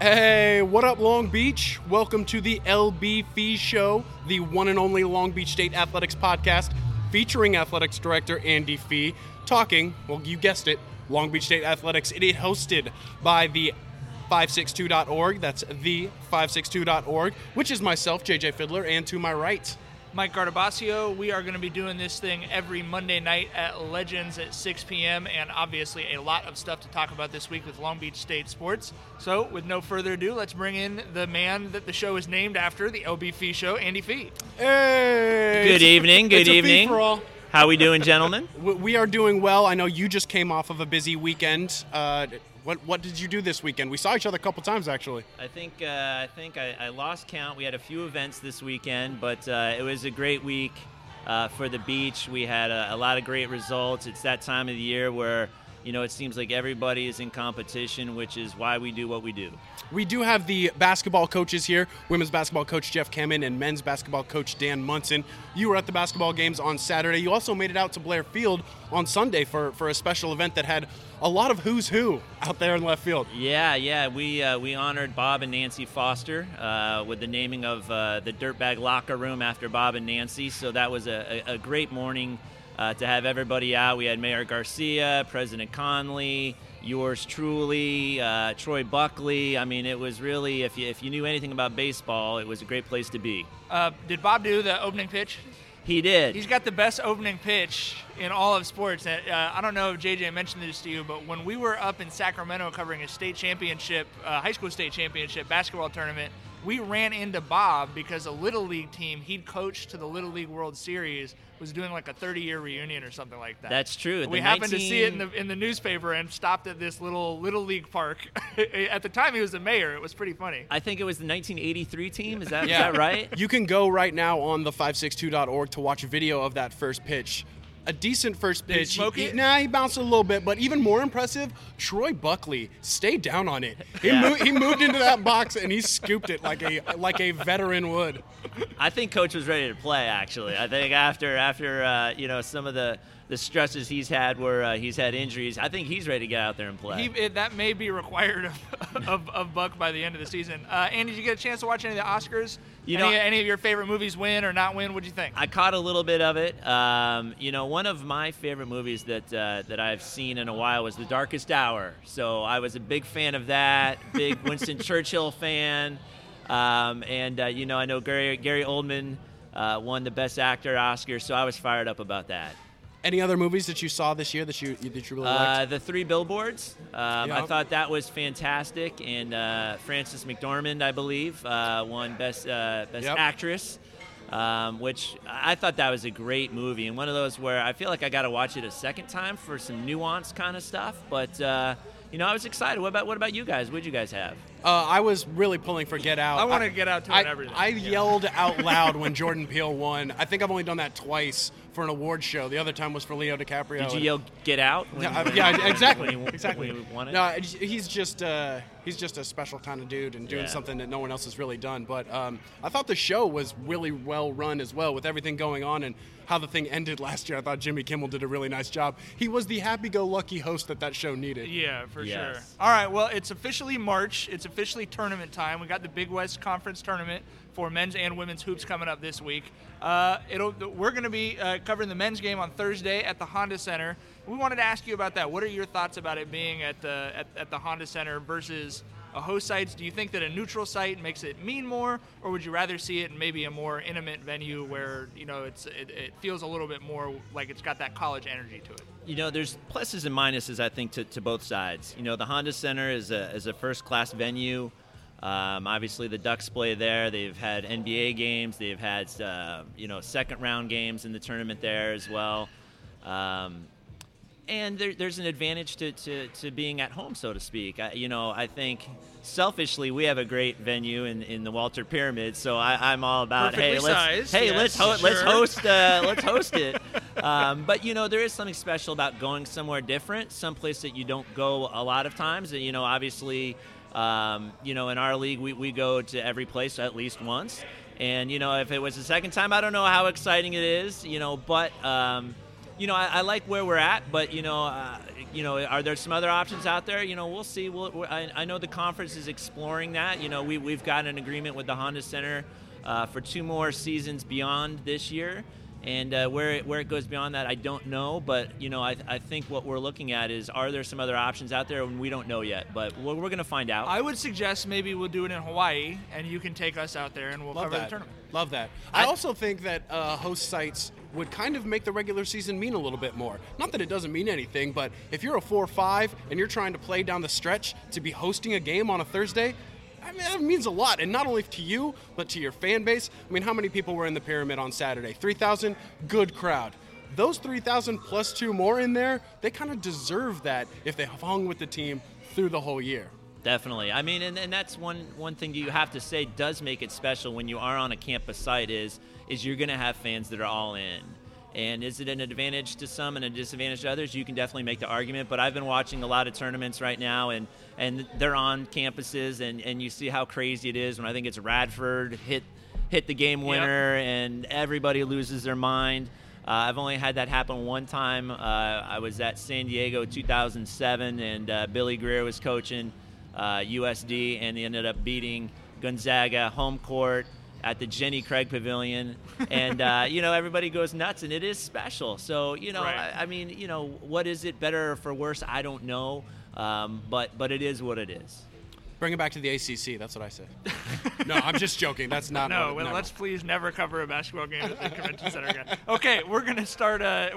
Hey, what up, Long Beach? Welcome to the LB Fee Show, the one and only Long Beach State Athletics podcast featuring Athletics Director Andy Fee. Talking, well, you guessed it, Long Beach State Athletics. It is hosted by the 562.org. That's the 562.org, which is myself, JJ Fiddler, and to my right, Mike Guardabascio. We are going to be doing this thing every Monday night at Legends at 6 p.m. and obviously a lot of stuff to talk about this week with Long Beach State sports. So, with no further ado, let's bring in the man that the show is named after, the LB Fee Show, Andy Fee. Hey! Good it's a- evening, good it's a fee evening. for all. How we doing, gentlemen? We- We are doing well. I know you just came off of a busy weekend. Uh, what what did you do this weekend? We saw each other a couple times actually. I think uh, I think I, I lost count. We had a few events this weekend, but uh, it was a great week uh, for the beach. We had a, a lot of great results. It's that time of the year where you know it seems like everybody is in competition, which is why we do what we do. We do have the basketball coaches here women's basketball coach Jeff Cammon and men's basketball coach Dan Monson. You were at the basketball games on Saturday. You also made it out to Blair Field on Sunday for, for a special event that had a lot of who's who out there in left field. Yeah, yeah. We uh, we honored Bob and Nancy Foster uh, with the naming of uh, the Dirtbag Locker Room after Bob and Nancy. So that was a, a great morning uh, to have everybody out. We had Mayor Garcia, President Conley, yours truly, uh, Troy Buckley. I mean, it was really if you if you knew anything about baseball, it was a great place to be. Uh, did Bob do the opening pitch? He did. He's got the best opening pitch in all of sports. Uh, I don't know if JJ mentioned this to you, but when we were up in Sacramento covering a state championship, uh, high school state championship basketball tournament, we ran into Bob because a little league team he'd coached to the Little League World Series was doing like a 30 year reunion or something like that. That's true. We The happened to see it in the in the newspaper and stopped at this little little league park. at the time, he was the mayor. It was pretty funny. I think it was the 1983 team. Is that, is Yeah. that right? You can go right now on the 562.org to watch a video of that first pitch. A decent first Did he pitch. smoke it? Nah, he bounced a little bit, but even more impressive, Troy Buckley stayed down on it. He, Yeah. mo- he moved into that box and he scooped it like a like a veteran would. I think Coach was ready to play. Actually, I think after after uh, you know some of the the stresses he's had where uh, he's had injuries, I think he's ready to get out there and play. He, it, that may be required of, of, of Buck by the end of the season. Uh, Andy, did you get a chance to watch any of the Oscars? You any, know- any of your favorite movies win or not win? What'd you think? I caught a little bit of it. Um, you know, one of my favorite movies that uh, that I've seen in a while was The Darkest Hour. So I was a big fan of that. Big Winston Churchill fan. Um, and uh, you know, I know Gary Gary Oldman uh, won the Best Actor Oscar, so I was fired up about that. Any other movies that you saw this year that you that you really Uh, liked? the three billboards. Um, I thought that was fantastic, and uh, Frances McDormand, I believe, uh, won best uh, best Yep. actress, um, which I thought that was a great movie, and one of those where I feel like I got to watch it a second time for some nuance kind of stuff. But uh, you know, I was excited. What about what about you guys? What'd you guys have? Uh, I was really pulling for Get Out. I wanna Get Out too I, everything. I Yeah. yelled out loud when Jordan Peele won. I think I've only done that twice for an award show. The other time was for Leo DiCaprio. Did you yell "Get out"? When, Yeah, I- when- yeah, exactly, exactly. When you won it? No, he's just uh, he's just a special kind of dude and doing Yeah. something that no one else has really done. But um, I thought the show was really well run as well, with everything going on and how the thing ended last year. I thought Jimmy Kimmel did a really nice job. He was the happy-go-lucky host that that show needed. Yeah, for Yes. sure. All right, well, it's officially March. It's officially tournament time. We got the Big West Conference tournament for men's and women's hoops coming up this week. Uh, it'll we're going to be uh, covering the men's game on Thursday at the Honda Center. We wanted to ask you about that. What are your thoughts about it being at the at, at the Honda Center versus a host site? Do you think that a neutral site makes it mean more, or would you rather see it in maybe a more intimate venue where you know it's it, it feels a little bit more like it's got that college energy to it? you know, there's pluses and minuses, I think, to, to both sides. You know, the Honda Center is a, is a first class venue. Um, obviously, the Ducks play there. They've had NBA games. They've had, uh, you know, second round games in the tournament there as well. Um, and there, there's an advantage to, to, to being at home, so to speak. I, you know, I think selfishly we have a great venue in, in the Walter Pyramid, so I, I'm all about Perfectly hey, let's sized, hey yes, let's ho- let's host uh, let's host it. Um, but you know, there is something special about going somewhere different, someplace that you don't go a lot of times. And you know, obviously, um, you know, in our league, we, we go to every place at least once. And you know, if it was the second time, I don't know how exciting it is. You know, but um, you know, I, I, like where we're at, but you know, uh, you know, are there some other options out there? You know, we'll see. We'll, I, I, know the conference is exploring that. You know, we we've got an agreement with the Honda Center uh, for two more seasons beyond this year. And uh, where it, where it goes beyond that, I don't know. But you know, I, I think what we're looking at is are there some other options out there, and we don't know yet. But we're, we're going to find out. I would suggest maybe we'll do it in Hawaii, and you can take us out there, and we'll Love cover that. the tournament. Love that. I, I also think that uh, host sites would kind of make the regular season mean a little bit more. Not that it doesn't mean anything, but if you're a 4 5 and you're trying to play down the stretch to be hosting a game on a Thursday, I mean, that means a lot, and not only to you, but to your fan base. I mean, how many people were in the pyramid on Saturday? 3,000? Good crowd. Those 3,000 plus two more in there, they kind of deserve that if they hung with the team through the whole year. Definitely. I mean, and, and that's one one thing you have to say does make it special when you are on a campus site is is you're going to have fans that are all in. And is it an advantage to some and a disadvantage to others? You can definitely make the argument. But I've been watching a lot of tournaments right now, and, and they're on campuses, and, and you see how crazy it is when I think it's Radford hit hit the game winner, yep. and everybody loses their mind. Uh, I've only had that happen one time. Uh, I was at San Diego 2007, and uh, Billy Grier was coaching USD, uh, and they ended up beating Gonzaga home court at the Jenny Craig Pavilion, and uh, you know everybody goes nuts, and it is special. So you know, right. I, I, mean, you know, what is it better or for worse? I don't know, um, but but it is what it is. Bring it back to the ACC. That's what I say. no, I'm just joking. That's not. No, well, let's please never cover a basketball game at the convention center again. Okay, we're going to start a,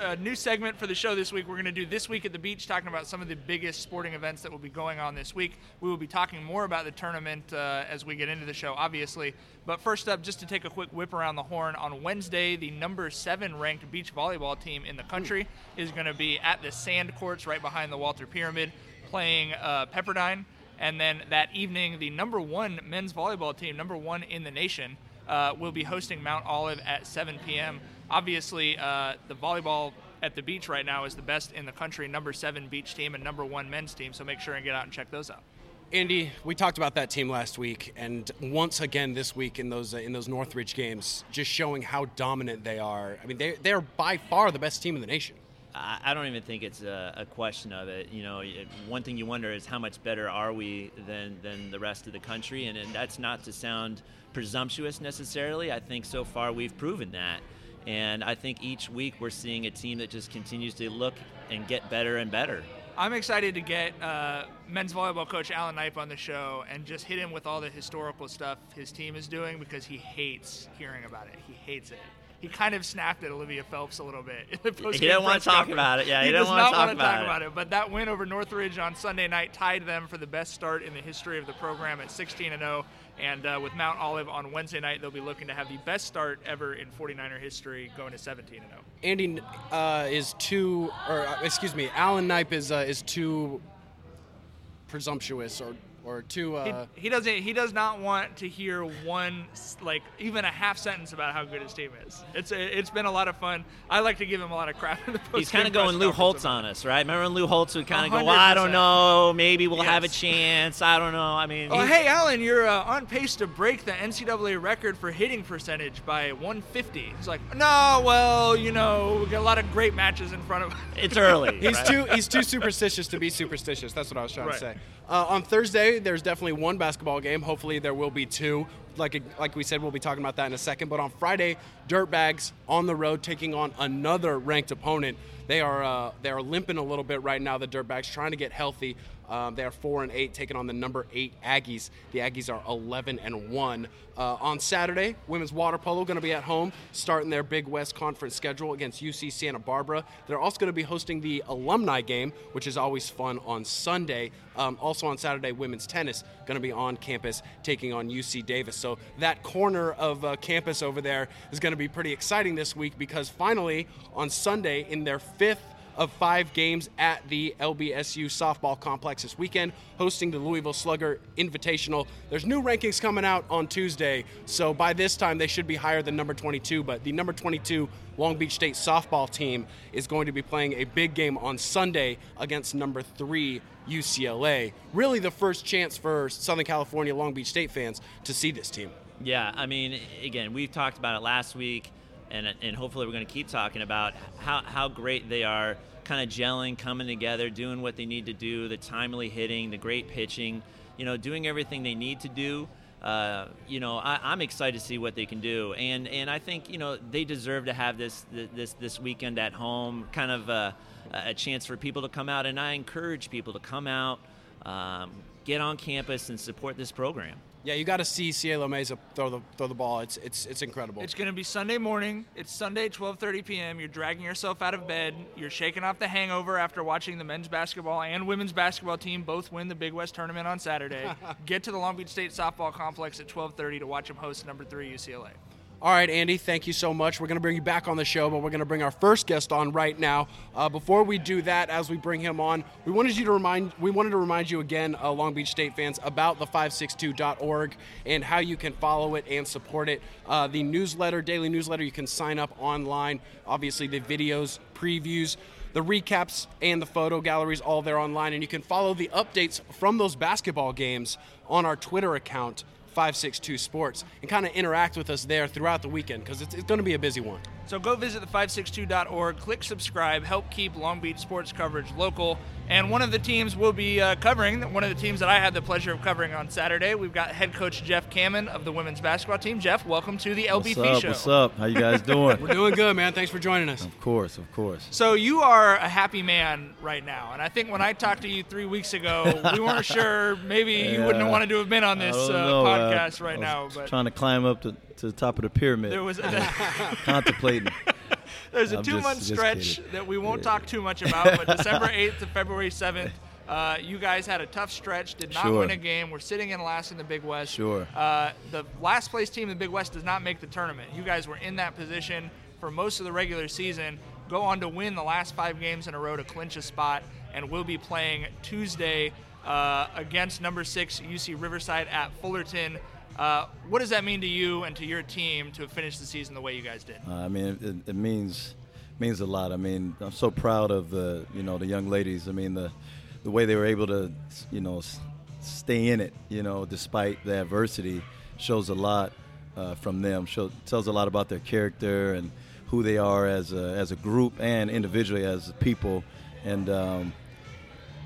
a, new segment for the show this week. We're going to do this week at the beach, talking about some of the biggest sporting events that will be going on this week. We will be talking more about the tournament uh, as we get into the show, obviously. But first up, just to take a quick whip around the horn, on Wednesday, the number seven ranked beach volleyball team in the country is going to be at the sand courts right behind the Walter Pyramid, playing uh, Pepperdine. And then that evening, the number one men's volleyball team, number one in the nation, uh, will be hosting Mount Olive at 7 p.m. Obviously, uh, the volleyball at the beach right now is the best in the country, number seven beach team and number one men's team. So make sure and get out and check those out. Andy, we talked about that team last week, and once again this week in those uh, in those Northridge games, just showing how dominant they are. I mean, they they are by far the best team in the nation. I don't even think it's a, a, question of it. You know, one thing you wonder is how much better are we than than the rest of the country, and, and that's not to sound presumptuous necessarily. I think so far we've proven that, and I think each week we're seeing a team that just continues to look and get better and better. I'm excited to get uh, men's volleyball coach Alan Knipe on the show and just hit him with all the historical stuff his team is doing because he hates hearing about it. He hates it he kind of snapped at Olivia Phelps a little bit. he didn't want to talk conference. about it. Yeah, he, he does not want to talk, about, it. But that win over Northridge on Sunday night tied them for the best start in the history of the program at 16 and 0. And uh, with Mount Olive on Wednesday night, they'll be looking to have the best start ever in 49er history, going to 17 and 0. Andy uh, is too, or uh, excuse me, Alan Knipe is uh, is too presumptuous or or two. Uh, he, he, doesn't. He does not want to hear one, like even a half sentence about how good his team is. It's a, it's been a lot of fun. I like to give him a lot of crap in the. He's kind of going Lou Holtz on us, right? Remember when Lou Holtz would kind of go, well, "I don't know, maybe we'll yes. have a chance. I don't know." I mean, oh hey, Alan, you're uh, on pace to break the NCAA record for hitting percentage by 150. He's like, "No, well, you know, we got a lot of great matches in front of." us." It's early. he's right? too he's too superstitious to be superstitious. That's what I was trying right. to say. Uh, on Thursday, there's definitely one basketball game. Hopefully, there will be two. Like like we said, we'll be talking about that in a second. But on Friday, Dirtbags on the road taking on another ranked opponent. They are uh, they are limping a little bit right now. The Dirtbags trying to get healthy. Um, they are four and eight, taking on the number eight Aggies. The Aggies are 11 and one. Uh, on Saturday, women's water polo going to be at home, starting their Big West Conference schedule against UC Santa Barbara. They're also going to be hosting the alumni game, which is always fun on Sunday. Um, also on Saturday, women's tennis going to be on campus taking on UC Davis. So that corner of uh, campus over there is going to be pretty exciting this week because finally on Sunday, in their fifth of five games at the LBSU softball complex this weekend, hosting the Louisville Slugger Invitational. There's new rankings coming out on Tuesday, so by this time they should be higher than number 22, but the number 22 Long Beach State softball team is going to be playing a big game on Sunday against number three UCLA. Really, the first chance for Southern California Long Beach State fans to see this team. Yeah, I mean, again, we've talked about it last week and and hopefully we're going to keep talking about how how great they are, kind of gelling, coming together, doing what they need to do, the timely hitting, the great pitching, you know, doing everything they need to do. Uh, you know, I, am excited to see what they can do, and and I think you know they deserve to have this this this weekend at home, kind of a, a chance for people to come out, and I encourage people to come out, um, get on campus, and support this program. Yeah, you got to see Cielo Meza throw the throw the ball. It's it's it's incredible. It's going to be Sunday morning. It's Sunday, 12:30 p.m. You're dragging yourself out of bed. You're shaking off the hangover after watching the men's basketball and women's basketball team both win the Big West tournament on Saturday. Get to the Long Beach State softball complex at 12:30 to watch them host number three UCLA. All right, Andy, thank you so much. We're going to bring you back on the show, but we're going to bring our first guest on right now. Uh, before we do that, as we bring him on, we wanted you to remind we wanted to remind you again, uh, Long Beach State fans, about the 562.org and how you can follow it and support it. Uh, the newsletter, daily newsletter, you can sign up online. Obviously, the videos, previews the recaps and the photo galleries all there online and you can follow the updates from those basketball games on our twitter account 562 Sports and kind of interact with us there throughout the weekend because it's, it's going to be a busy one. So go visit the 562.org, click subscribe, help keep Long Beach sports coverage local. And one of the teams we'll be uh, covering, one of the teams that I had the pleasure of covering on Saturday, we've got head coach Jeff Cammon of the women's basketball team. Jeff, welcome to the LBF what's up, show. What's up? How you guys doing? We're doing good, man. Thanks for joining us. Of course, of course. So you are a happy man right now, and I think when I talked to you three weeks ago, we weren't sure maybe you wouldn't have wanted to have been on this uh, podcast uh, right now. But trying to climb up to, to the top of the pyramid. There was contemplating. There's a two month stretch that we won't yeah. talk too much about, but December 8th to February 7th. Uh, you guys had a tough stretch, did not sure. win a game. We're sitting in last in the Big West. Sure. Uh, the last place team in the Big West does not make the tournament. You guys were in that position for most of the regular season. Go on to win the last five games in a row to clinch a spot, and we'll be playing Tuesday uh, against number six UC Riverside at Fullerton. Uh, what does that mean to you and to your team to finish the season the way you guys did? Uh, I mean, it, it, means means a lot. I mean, I'm so proud of the you know the young ladies. I mean, the the way they were able to you know stay in it. You know, despite the adversity, shows a lot uh, from them. Show, tells a lot about their character and who they are as a, as a group and individually as people. And um,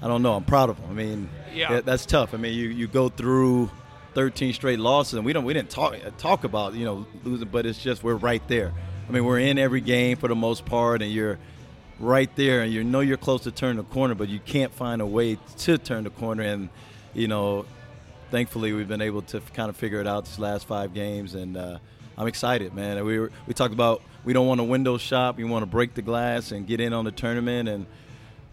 I don't know. I'm proud of them. I mean, yeah. that's tough. I mean, you, you go through 13 straight losses, and we don't we didn't talk talk about you know losing, but it's just we're right there. I mean, we're in every game for the most part, and you're right there, and you know you're close to turn the corner, but you can't find a way to turn the corner. And you know, thankfully, we've been able to kind of figure it out these last five games, and uh, I'm excited, man. We we talked about we don't want to window shop, we want to break the glass and get in on the tournament, and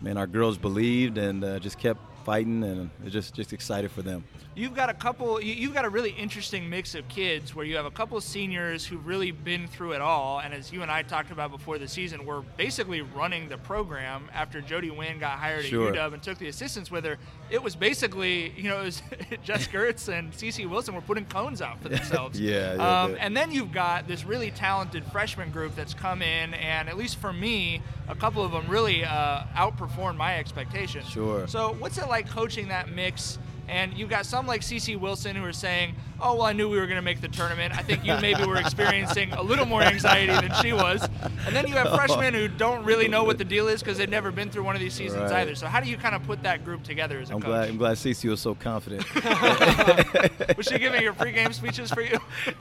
man, our girls believed and uh, just kept fighting, and just just excited for them. You've got a couple you've got a really interesting mix of kids where you have a couple of seniors who've really been through it all and as you and I talked about before the season we're basically running the program after Jody Wynn got hired sure. at UW and took the assistants with her. It was basically you know it was Jess Gertz and Cece Wilson were putting cones out for themselves. yeah, yeah, um, and then you've got this really talented freshman group that's come in and at least for me a couple of them really uh, outperformed my expectations. Sure. So what's it like coaching that mix and you've got some like Cece Wilson who are saying, "Oh, well, I knew we were going to make the tournament. I think you maybe were experiencing a little more anxiety than she was." And then you have freshmen who don't really know what the deal is because they've never been through one of these seasons right. either. So how do you kind of put that group together as a I'm coach? Glad, I'm glad Cece was so confident. was she giving your pregame speeches for you?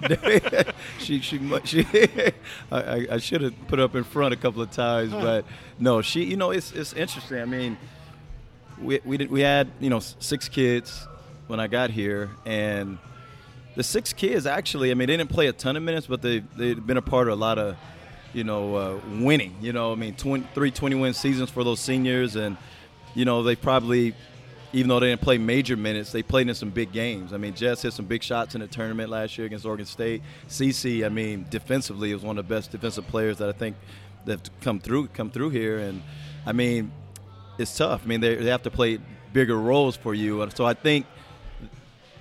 she she she. I, I should have put up in front a couple of times, but no, she. You know, it's it's interesting. I mean we we did, we had you know six kids when I got here, and the six kids actually, I mean, they didn't play a ton of minutes, but they they've been a part of a lot of you know uh, winning. You know, I mean, 20, three 20 win seasons for those seniors, and you know they probably. Even though they didn't play major minutes, they played in some big games. I mean, Jess hit some big shots in the tournament last year against Oregon State. CC, I mean, defensively is one of the best defensive players that I think that have come through come through here. And I mean, it's tough. I mean, they, they have to play bigger roles for you. So I think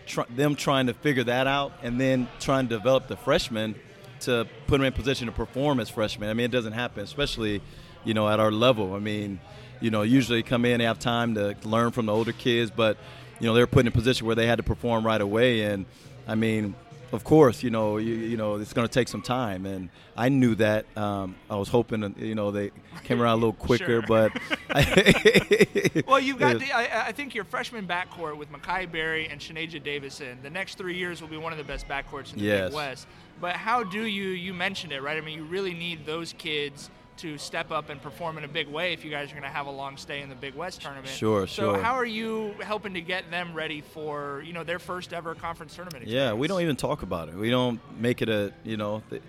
tr- them trying to figure that out and then trying to develop the freshmen to put them in position to perform as freshmen. I mean, it doesn't happen, especially, you know, at our level. I mean, you know, usually come in, they have time to learn from the older kids, but, you know, they're put in a position where they had to perform right away. And, I mean, of course, you know, you, you know, it's going to take some time, and I knew that. Um, I was hoping, you know, they came around a little quicker, Sure. but Well, you've got the, I, I think your freshman backcourt with Makai Berry and Shanasia Davison. The next three years will be one of the best backcourts in the Yes. Big West. But how do you? You mentioned it, right? I mean, you really need those kids to step up and perform in a big way if you guys are going to have a long stay in the Big West tournament. Sure, So sure. So how are you helping to get them ready for you know their first ever conference tournament? Experience? Yeah, we don't even talk about it. We don't make it a you know, th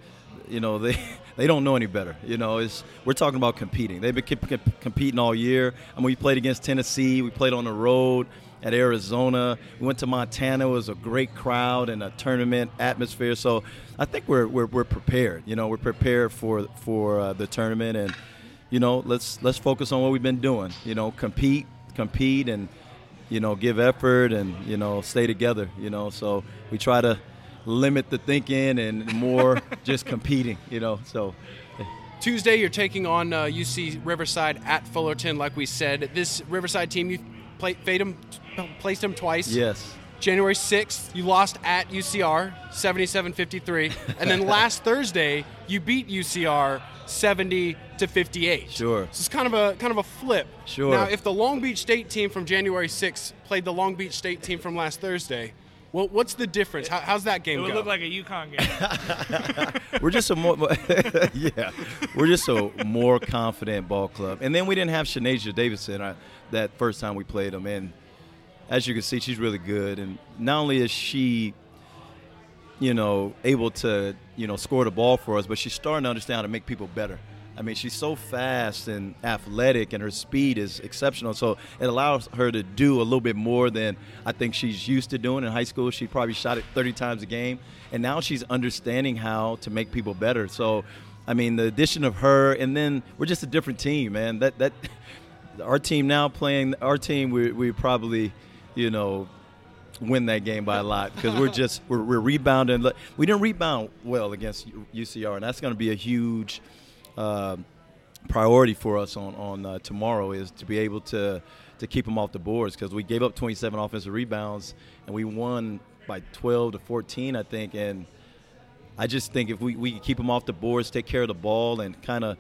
you know they they don't know any better. You know, it's we're talking about competing. They've been comp- comp- competing all year. I mean, we played against Tennessee. We played on the road at Arizona. We went to Montana. It was a great crowd and a tournament atmosphere. So I think we're we're, we're prepared. You know, we're prepared for for uh, the tournament and. You know, let's let's focus on what we've been doing. You know, compete, compete, and you know, give effort and, you know, stay together, you know. So we try to limit the thinking and more just competing, you know. So Tuesday, you're taking on uh, UC Riverside at Fullerton, like we said. This Riverside team, you play, played them, placed them twice. yes. January 6th, you lost at UCR 77-53, and then last Thursday, you beat UCR 70 to 58. Sure. So it's kind of a kind of a flip. Sure. Now, if the Long Beach State team from January 6th played the Long Beach State team from last Thursday, well, what's the difference? How, how's that It game would go? look like a UConn game. We're just a more yeah. We're just a more confident ball club. And then we didn't have Shanasia Davidson uh, that first time we played them and as you can see she's really good and not only is she you know, able to, you know, score the ball for us, but she's starting to understand how to make people better. I mean, she's so fast and athletic, and her speed is exceptional. So it allows her to do a little bit more than I think she's used to doing in high school. She probably shot it 30 times a game, and now she's understanding how to make people better. So, I mean, the addition of her, and then we're just a different team, man. That that our team now playing our team, we we probably, you know, win that game by a lot because we're just we're, we're rebounding. We didn't rebound well against UCR, and that's going to be a huge uh, priority for us on on uh, tomorrow is to be able to to keep them off the boards because we gave up 27 offensive rebounds and we won by 12 to 14, I think, and. I just think if we, we keep them off the boards, take care of the ball, and kind of,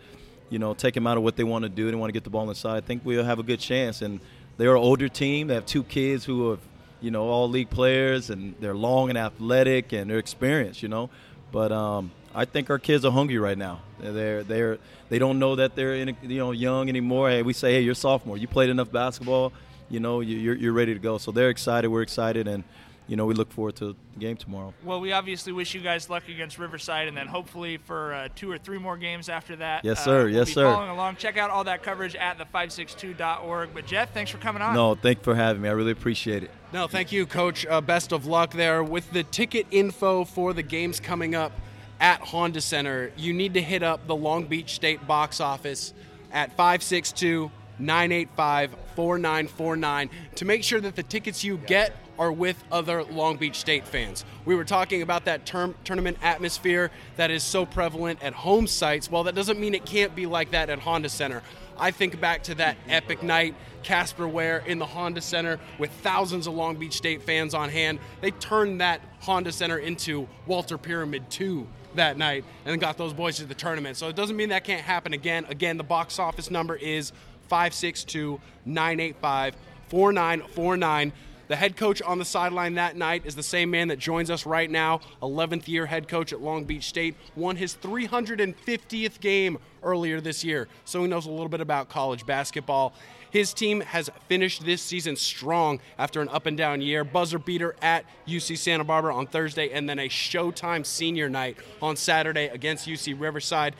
you know, take them out of what they want to do. They want to get the ball inside. I think we'll have a good chance. And they're an older team. They have two kids who have, you know, all league players, and they're long and athletic, and they're experienced, you know. But um, I think our kids are hungry right now. They're they're they don't know that they're in, you know young anymore. Hey, we say, hey, you're sophomore. You played enough basketball. You know, you- you're you're ready to go. So they're excited. We're excited, and you know, we look forward to the game tomorrow. Well, we obviously wish you guys luck against Riverside, and then hopefully for uh, two or three more games after that. Yes, uh, sir. we'll Yes, be sir. Following along, check out all that coverage at the562.org. But Jeff, thanks for coming on. No, thank you for having me. I really appreciate it. No, thank you, Coach. Uh, best of luck there. With the ticket info for the games coming up at Honda Center, you need to hit up the Long Beach State box office at 562 985 4949 to make sure that the tickets you get are with other Long Beach State fans. We were talking about that term, tournament atmosphere that is so prevalent at home sites. Well, that doesn't mean it can't be like that at Honda Center. I think back to that epic night, Casper Ware in the Honda Center with thousands of Long Beach State fans on hand. They turned that Honda Center into Walter Pyramid 2 that night and got those boys to the tournament. So it doesn't mean that can't happen again. Again, the box office number is 562 985 4949. The head coach on the sideline that night is the same man that joins us right now, 11th year head coach at Long Beach State, won his 350th game earlier this year, so he knows a little bit about college basketball. His team has finished this season strong after an up and down year. Buzzer beater at UC Santa Barbara on Thursday, and then a Showtime senior night on Saturday against UC Riverside.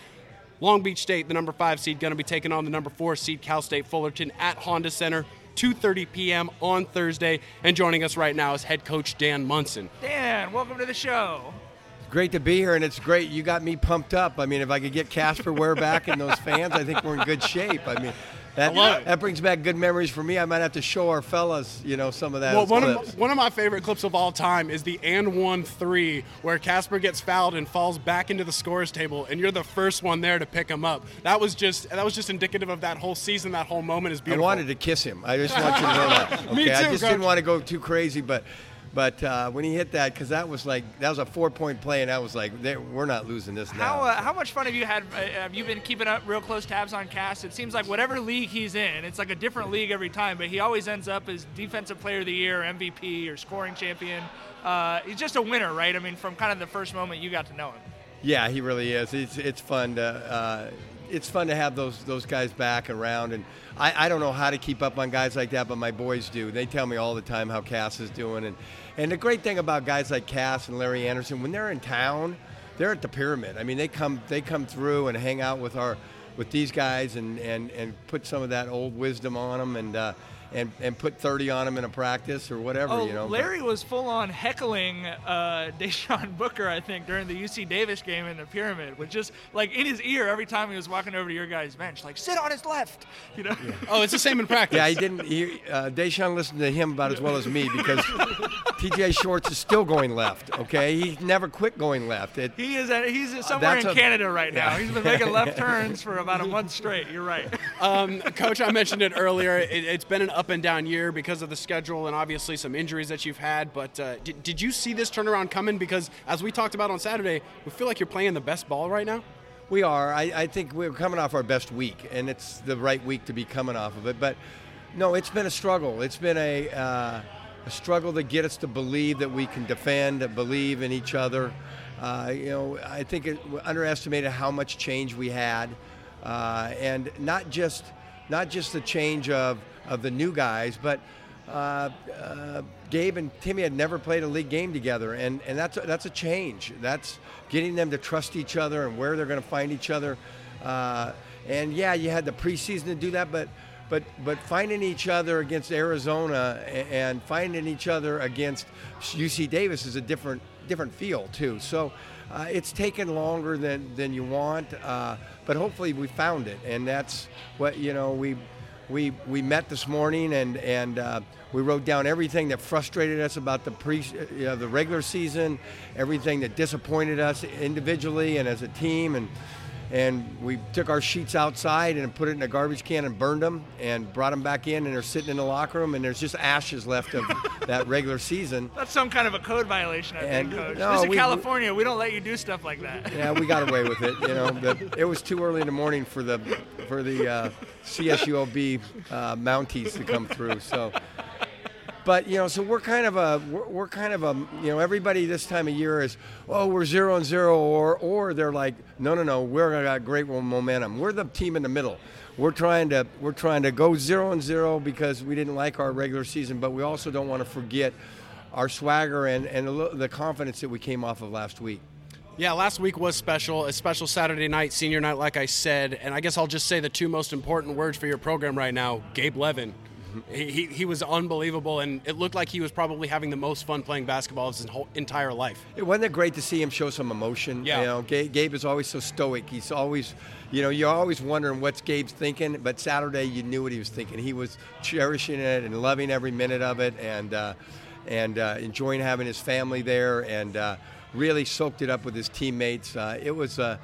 Long Beach State, the number five seed, going to be taking on the number four seed Cal State Fullerton at Honda Center, 2:30 p.m. on Thursday. And joining us right now is head coach Dan Monson. Dan, welcome to the show. Great to be here, and it's great. You got me pumped up. I mean, if I could get Casper Ware back and those fans, I think we're in good shape. I mean, that, it. that brings back good memories for me. I might have to show our fellas, you know, some of that. Well, one clips. of, one of my favorite clips of all time is the and one three where Casper gets fouled and falls back into the scores table, and you're the first one there to pick him up. That was just that was just indicative of that whole season. That whole moment is beautiful. I wanted to kiss him. I just want you to know that. Okay, Me I just Coach. didn't want to go too crazy, but But uh, when he hit that, because that was like that was a four-point play, and I was like, we're not losing this now. How, uh, how much fun have you had? Uh, have you been keeping up real close tabs on Cass? It seems like whatever league he's in, it's like a different league every time, but he always ends up as Defensive Player of the Year, MVP, or scoring champion. Uh, he's just a winner, right? I mean, from kind of the first moment you got to know him. Yeah, he really is. It's it's fun to uh, it's fun to have those those guys back around, and I, I don't know how to keep up on guys like that, but my boys do. They tell me all the time how Cass is doing, and and the great thing about guys like Cass and Larry Anderson, when they're in town, they're at the pyramid. I mean, they come they come through and hang out with our with these guys and and and put some of that old wisdom on them, and. Uh, and, and put 30 on him in a practice or whatever, Oh, you know. but- Larry was full on heckling uh, Deishuan Booker, I think, during the UC Davis game in the pyramid, with just like in his ear every time he was walking over to your guy's bench, like sit on his left, you know. Oh, it's the same in practice. Yeah, he didn't. He, uh, Deishuan listened to him about as well as me because TJ Shorts is still going left. Okay, he never quit going left. It, He is at, he's somewhere that's in a- Canada right now. He's been making left turns for about a month straight. You're right. Um, Coach, I mentioned it earlier. It, it's been an up and down year because of the schedule and obviously some injuries that you've had. But uh, did, did you see this turnaround coming? Because as we talked about on Saturday, we feel like you're playing the best ball right now. we are. I, I think we're coming off our best week, and it's the right week to be coming off of it. But no, it's been a struggle. It's been a uh, a struggle to get us to believe that we can defend, believe in each other. Uh, you know, I think it underestimated how much change we had, uh, and not just not just the change of of the new guys, but uh, uh, Gabe and Timmy had never played a league game together, and, and that's a, that's a change. That's getting them to trust each other and where they're going to find each other. Uh, and yeah, you had the preseason to do that, but but but finding each other against Arizona and finding each other against UC Davis is a different different feel too. So uh, it's taken longer than than you want, uh, but hopefully we found it, and that's what you know we we we met this morning and and uh, we wrote down everything that frustrated us about the pre you know, the regular season, everything that disappointed us individually and as a team, and and we took our sheets outside and put it in a garbage can and burned them and brought them back in and they're sitting in the locker room and there's just ashes left of that regular season. That's some kind of a code violation, I And, think, Coach. no, this is we- California. We don't let you do stuff like that. Yeah, we got away with it. You know, but it was too early in the morning for the for the uh, CSUOB uh, Mounties to come through. So, but you know, so we're kind of a we're, we're kind of a you know everybody this time of year is oh we're zero and zero or or they're like no no no we're got great momentum. We're the team in the middle. We're trying to we're trying to go zero and zero because we didn't like our regular season, but we also don't want to forget our swagger and and the the confidence that we came off of last week. Yeah, last week was special, a special Saturday night, senior night, like I said. And I guess I'll just say the two most important words for your program right now Gabe Levin. He, he, he was unbelievable, and it looked like he was probably having the most fun playing basketball of his whole entire life. It wasn't it great to see him show some emotion. Yeah. You know, Gabe, Gabe is always so stoic. He's always, you know, you're always wondering what's Gabe's thinking. But Saturday, you knew what he was thinking. He was cherishing it and loving every minute of it, and uh, and uh, enjoying having his family there, and uh, really soaked it up with his teammates. Uh, it was uh,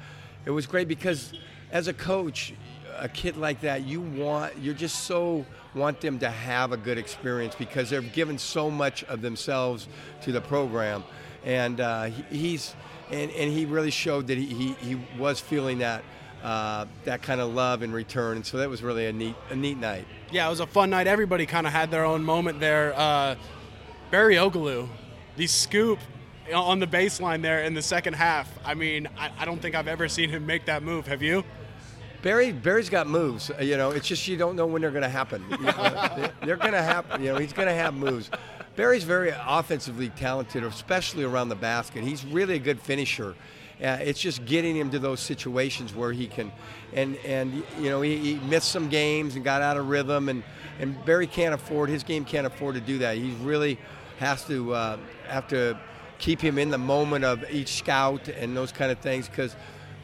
it was great because as a coach, a kid like that, you want you're just so want them to have a good experience because they've given so much of themselves to the program, and uh, he, he's and, and he really showed that he, he, he was feeling that uh, that kind of love in return, and so that was really a neat a neat night. Yeah, it was a fun night. Everybody kind of had their own moment there. Uh, Barry Ogalue, the scoop on the baseline there in the second half. I mean, I, I don't think I've ever seen him make that move. Have you? Barry Barry's got moves. uh, You know, it's just you don't know when they're going to happen. You know, they're going to happen. You know, he's going to have moves. Barry's very offensively talented, especially around the basket. He's really a good finisher. Uh, it's just getting him to those situations where he can, and and you know he, he missed some games and got out of rhythm, and and Barry can't afford his game can't afford to do that. He really has to uh, have to keep him in the moment of each scout and those kind of things because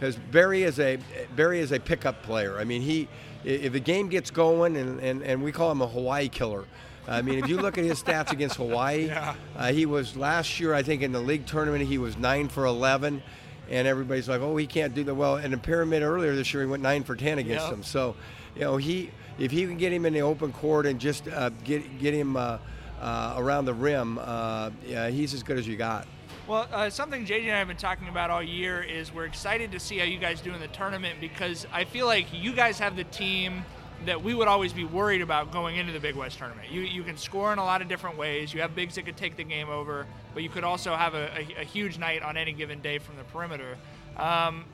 because Barry is a Barry is a pickup player. I mean, he if the game gets going, and, and, and we call him a Hawaii killer. I mean, if you look at his stats against Hawaii, uh, he was last year I think in the league tournament he was nine for eleven, and everybody's like, oh, he can't do that well. And in Pyramid earlier this year he went nine for ten against Yeah. them. So, you know, he if he can get him in the open court and just uh, get get him. Uh, uh, around the rim, uh, yeah, he's as good as you got. Well, uh, something JJ and I have been talking about all year is we're excited to see how you guys do in the tournament because I feel like you guys have the team that we would always be worried about going into the Big West tournament. You, you can score in a lot of different ways. You have bigs that could take the game over, but you could also have a, a, a huge night on any given day from the perimeter. Um,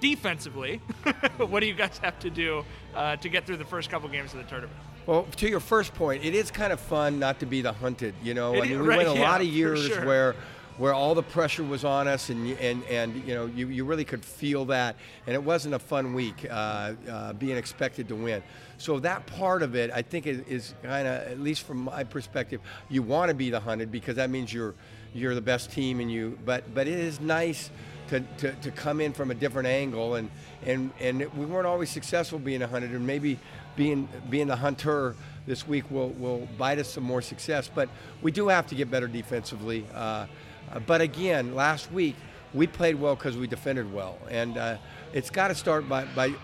defensively, what do you guys have to do uh, to get through the first couple games of the tournament? Well, to your first point, it is kind of fun not to be the hunted. You know, It I is- we right, went a yeah, lot of years sure. where where all the pressure was on us, and and and you know, you, you really could feel that, and it wasn't a fun week uh, uh, being expected to win. So that part of it, I think, is, is kind of, at least from my perspective, you want to be the hunted because that means you're you're the best team, and you. But but it is nice. To, to, to come in from a different angle and, and and we weren't always successful being a hunted and maybe being being the hunter this week will will bite us some more success. But we do have to get better defensively. Uh, uh, but again, last week we played well because we defended well, and uh, it's got to start by, by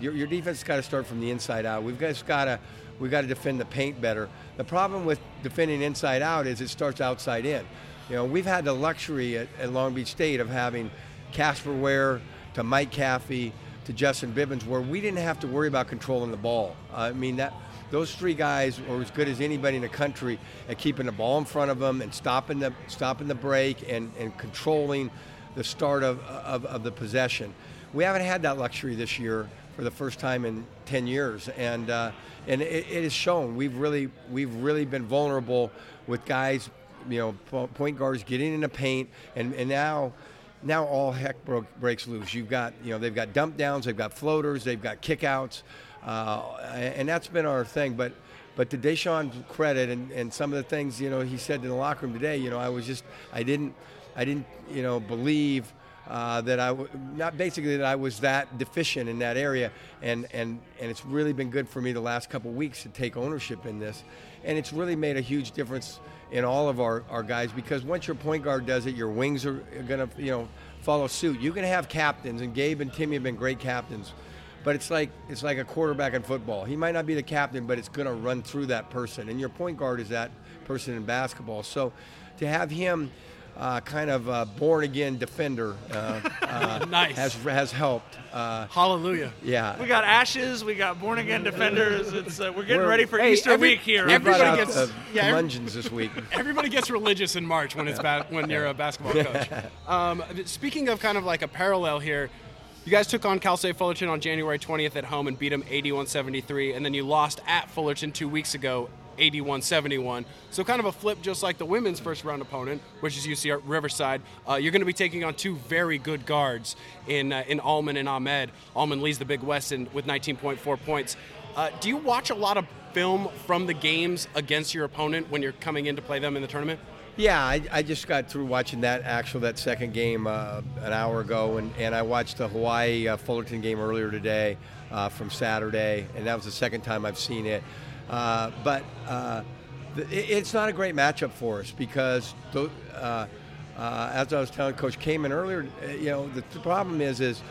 your, your defense has got to start from the inside out. We've just got to we've got to defend the paint better. The problem with defending inside out is it starts outside in. You know, we've had the luxury at, at Long Beach State of having Casper Ware to Mike Caffey to Justin Bibbins, where we didn't have to worry about controlling the ball. I mean that those three guys were as good as anybody in the country at keeping the ball in front of them and stopping the stopping the break and, and controlling the start of, of, of the possession. We haven't had that luxury this year for the first time in 10 years, and uh, and it, is shown. We've really we've really been vulnerable with guys, you know, point guards getting in the paint, and, and now now all heck broke, breaks loose. You've got, you know, they've got dump downs, they've got floaters, they've got kickouts, uh, and that's been our thing. But, but to Deishuan's credit and, and some of the things, you know, he said in the locker room today, you know, I was just, I didn't, I didn't, you know, believe uh, that I, not basically that I was that deficient in that area, and and and it's really been good for me the last couple weeks to take ownership in this, and it's really made a huge difference in all of our, our guys because once your point guard does it, your wings are going to you know follow suit. You can have captains, and Gabe and Timmy have been great captains, but it's like it's like a quarterback in football. He might not be the captain, but it's going to run through that person, and your point guard is that person in basketball. So to have him. Uh, kind of uh, born again defender uh, uh, Nice. has has helped. Uh, Hallelujah. yeah, We got ashes, we got born again defenders. It's uh, we're getting We're- ready for hey, Easter every- week here. everybody out gets- the yeah, every- this week. Everybody gets religious in March when it's ba- when you're a basketball coach. Um, speaking of kind of like a parallel here, you guys took on Cal State Fullerton on January 20th at home and beat them 81-73, and then you lost at Fullerton two weeks ago, 81-71. So kind of a flip, just like the women's first round opponent, which is UC Riverside. Uh, you're going to be taking on two very good guards in uh, in Allman and Ahmad. Allman leads the Big West in, with 19.4 points. Uh, do you watch a lot of film from the games against your opponent when you're coming in to play them in the tournament? Yeah, I, I just got through watching that actual that second game uh, an hour ago, and, and I watched the Hawaii uh, Fullerton game earlier today uh, from Saturday, and that was the second time I've seen it. Uh, but uh, th- it's not a great matchup for us because, tho- uh, as I was telling Coach Cammon earlier, you know the, the problem is is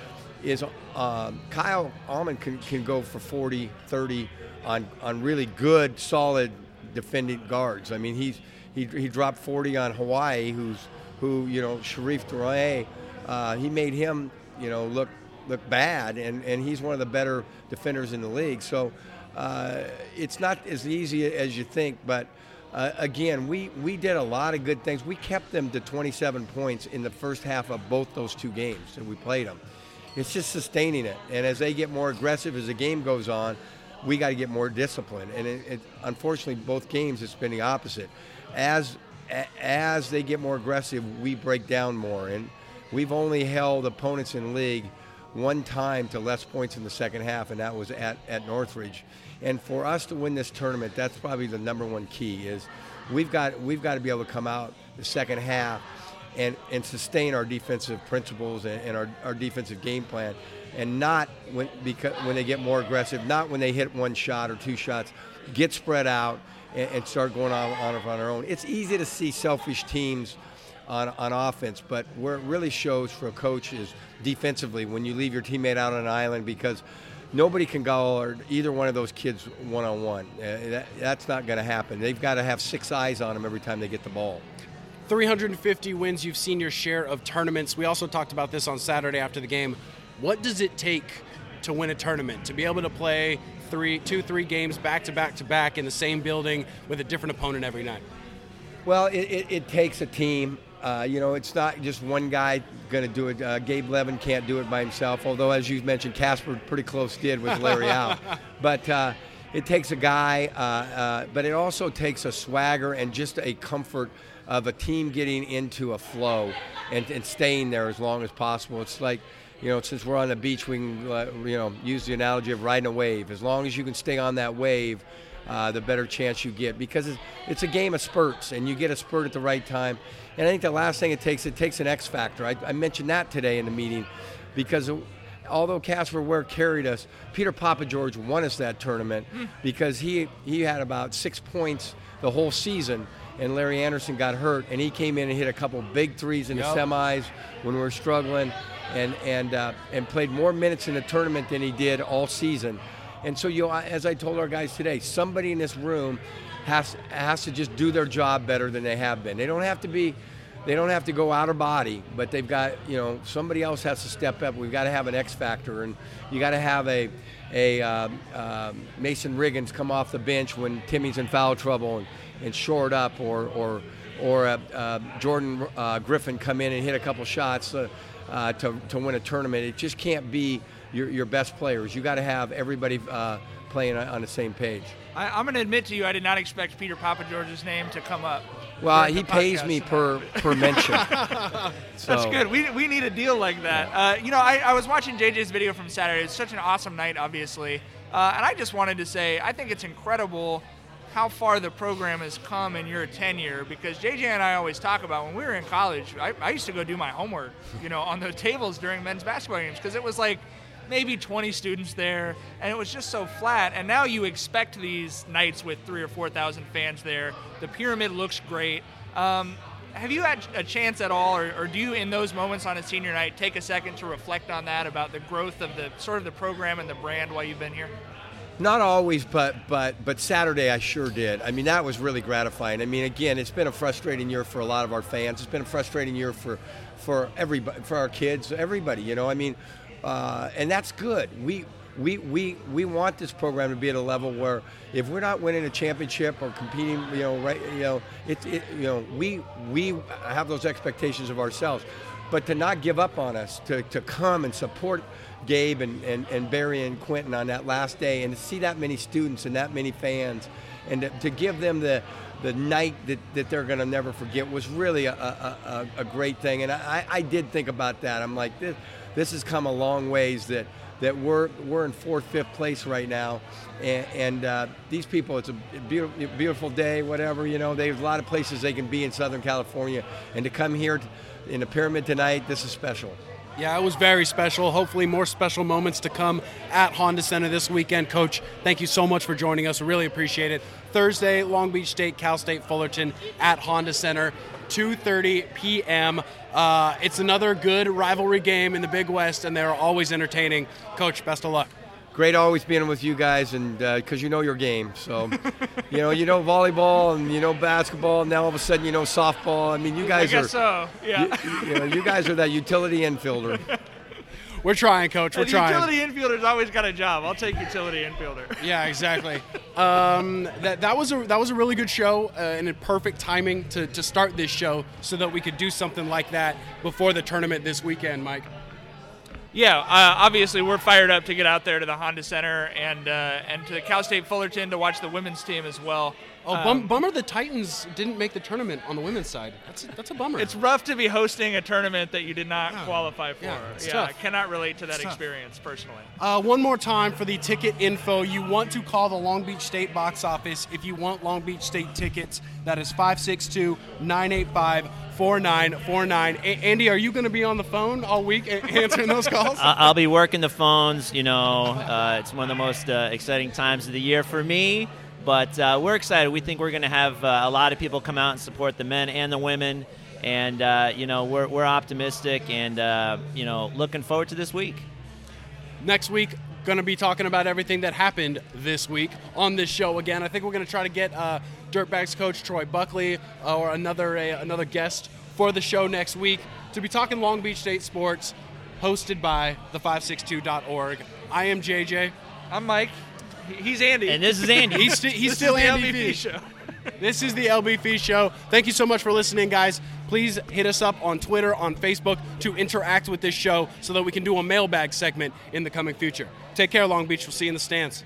is um, Kyle Allman can, can go for 40, 30 on on really good, solid defending guards. I mean, he's he, he dropped 40 on Hawaii, who's who you know Sharif Drouet. Uh, he made him you know look look bad, and, and he's one of the better defenders in the league. So uh, it's not as easy as you think, but. Uh, again, we, we did a lot of good things. We kept them to 27 points in the first half of both those two games that we played them. It's just sustaining it. And as they get more aggressive as the game goes on, we got to get more discipline. And it, it, unfortunately, both games it's been the opposite. As as they get more aggressive, we break down more. And we've only held opponents in league one time to less points in the second half, and that was at, at Northridge. And for us to win this tournament, that's probably the number one key is we've got we've got to be able to come out the second half and, and sustain our defensive principles and, and our, our defensive game plan and not when because when they get more aggressive, not when they hit one shot or two shots, get spread out and, and start going on, on on our own. It's easy to see selfish teams on, on offense, but where it really shows for a coach is defensively when you leave your teammate out on an island because nobody can guard either one of those kids one on one. That's not going to happen. They've got to have six eyes on them every time they get the ball. 350 wins. You've seen your share of tournaments. We also talked about this on Saturday after the game. What does it take to win a tournament? To be able to play three, two, three games back to back to back in the same building with a different opponent every night? Well, it, it, it takes a team. Uh, you know, it's not just one guy going to do it. Uh, Gabe Levin can't do it by himself, although, as you mentioned, Casper pretty close did with Larry out. But uh, it takes a guy, uh, uh, but it also takes a swagger and just a comfort of a team getting into a flow and, and staying there as long as possible. It's like, you know, since we're on the beach, we can, uh, you know, use the analogy of riding a wave. As long as you can stay on that wave, uh, the better chance you get because it's, it's, a game of spurts and you get a spurt at the right time. And I think the last thing it takes, it takes an X factor. I, I mentioned that today in the meeting because although Casper Ware carried us, Peter Pappageorge won us that tournament mm. because he, he had about six points the whole season and Larry Anderson got hurt, and he came in and hit a couple big threes in yep. the semis when we were struggling, and and uh, and played more minutes in the tournament than he did all season. And so, you as I told our guys today, somebody in this room has has to just do their job better than they have been. They don't have to be, they don't have to go out of body, but they've got, you know, somebody else has to step up. We've got to have an X factor, and you got to have a a uh, Mason Riggins come off the bench when Timmy's in foul trouble and, and short up, or or or uh, uh Jordan uh, Griffin come in and hit a couple shots uh, to to win a tournament. It just can't be your, your best players. You got to have everybody uh, playing on the same page. I, am going to admit to you, I did not expect Peter Pappageorge's name to come up. Well, he pays me per per mention. so. That's good. We, we need a deal like that. Uh, you know, I, I was watching JJ's video from Saturday. It's such an awesome night, obviously. Uh, and I just wanted to say, I think it's incredible how far the program has come in your tenure because JJ and I always talk about when we were in college, I, I used to go do my homework, you know, on the tables during men's basketball games because it was like – maybe 20 students there, and it was just so flat. And now you expect these nights with three or 4,000 fans there. The pyramid looks great. Um, have you had a chance at all, or, or, do you, in those moments on a senior night, take a second to reflect on that about the growth of the sort of the program and the brand while you've been here? Not always, but but but Saturday I sure did. I mean that was really gratifying. I mean again, it's been a frustrating year for a lot of our fans. It's been a frustrating year for for everybody, for our kids, everybody. You know, I mean, uh, and that's good. We we, we, we want this program to be at a level where if we're not winning a championship or competing, you know, right, you know, it, it, you know, we we have those expectations of ourselves, but to not give up on us, to, to come and support Gabe and, and, and Barry and Quentin on that last day, and to see that many students and that many fans, and to, to give them the the night that, that they're going to never forget was really a, a, a, a great thing. And I, I did think about that. I'm like, this, this has come a long ways that that we're we're in fourth, fifth place right now, and, and uh, these people, it's a beautiful, beautiful day, whatever you know. There's a lot of places they can be in Southern California, and to come here in the pyramid tonight, this is special. Yeah, it was very special. Hopefully, more special moments to come at Honda Center this weekend. Coach, thank you so much for joining us. We really appreciate it. Thursday, Long Beach State, Cal State Fullerton at Honda Center, 2:30 p.m. Uh, it's another good rivalry game in the Big West, and they're always entertaining. Coach, best of luck. Great always being with you guys, and because uh, you know your game. So, you know, you know volleyball and you know basketball, and now all of a sudden you know softball. I mean, you guys I are. so. Yeah. You, you, know, you guys are that utility infielder. We're trying, coach. We're the trying. Utility infielder's always got a job. I'll take utility infielder. Yeah, exactly. um, that, that was a that was a really good show uh, and a perfect timing to, to start this show so that we could do something like that before the tournament this weekend, Mike. Yeah, uh, obviously we're fired up to get out there to the Honda Center and uh, and to Cal State Fullerton to watch the women's team as well. Oh, um, bummer the Titans didn't make the tournament on the women's side. That's a, that's a bummer. It's rough to be hosting a tournament that you did not yeah. qualify for. Yeah, yeah I cannot relate to that it's experience tough. personally. Uh, one more time for the ticket info. You want to call the Long Beach State box office if you want Long Beach State tickets. That is 562 985 4949. Andy, are you going to be on the phone all week answering those calls? I'll be working the phones. You know, uh, it's one of the most uh, exciting times of the year for me. But uh, we're excited. We think we're going to have uh, a lot of people come out and support the men and the women. And, uh, you know, we're, we're optimistic and, uh, you know, looking forward to this week. Next week, going to be talking about everything that happened this week on this show again. I think we're going to try to get uh, Dirtbags coach Troy Buckley uh, or another uh, another guest for the show next week to be talking Long Beach State sports, hosted by the562.org. I am JJ. I'm Mike. He's Andy. And this is Andy. He's, sti- he's still is Andy LBP V. show. This is the LB Fee Show. Thank you so much for listening, guys. Please hit us up on Twitter, on Facebook to interact with this show so that we can do a mailbag segment in the coming future. Take care, Long Beach. We'll see you in the stands.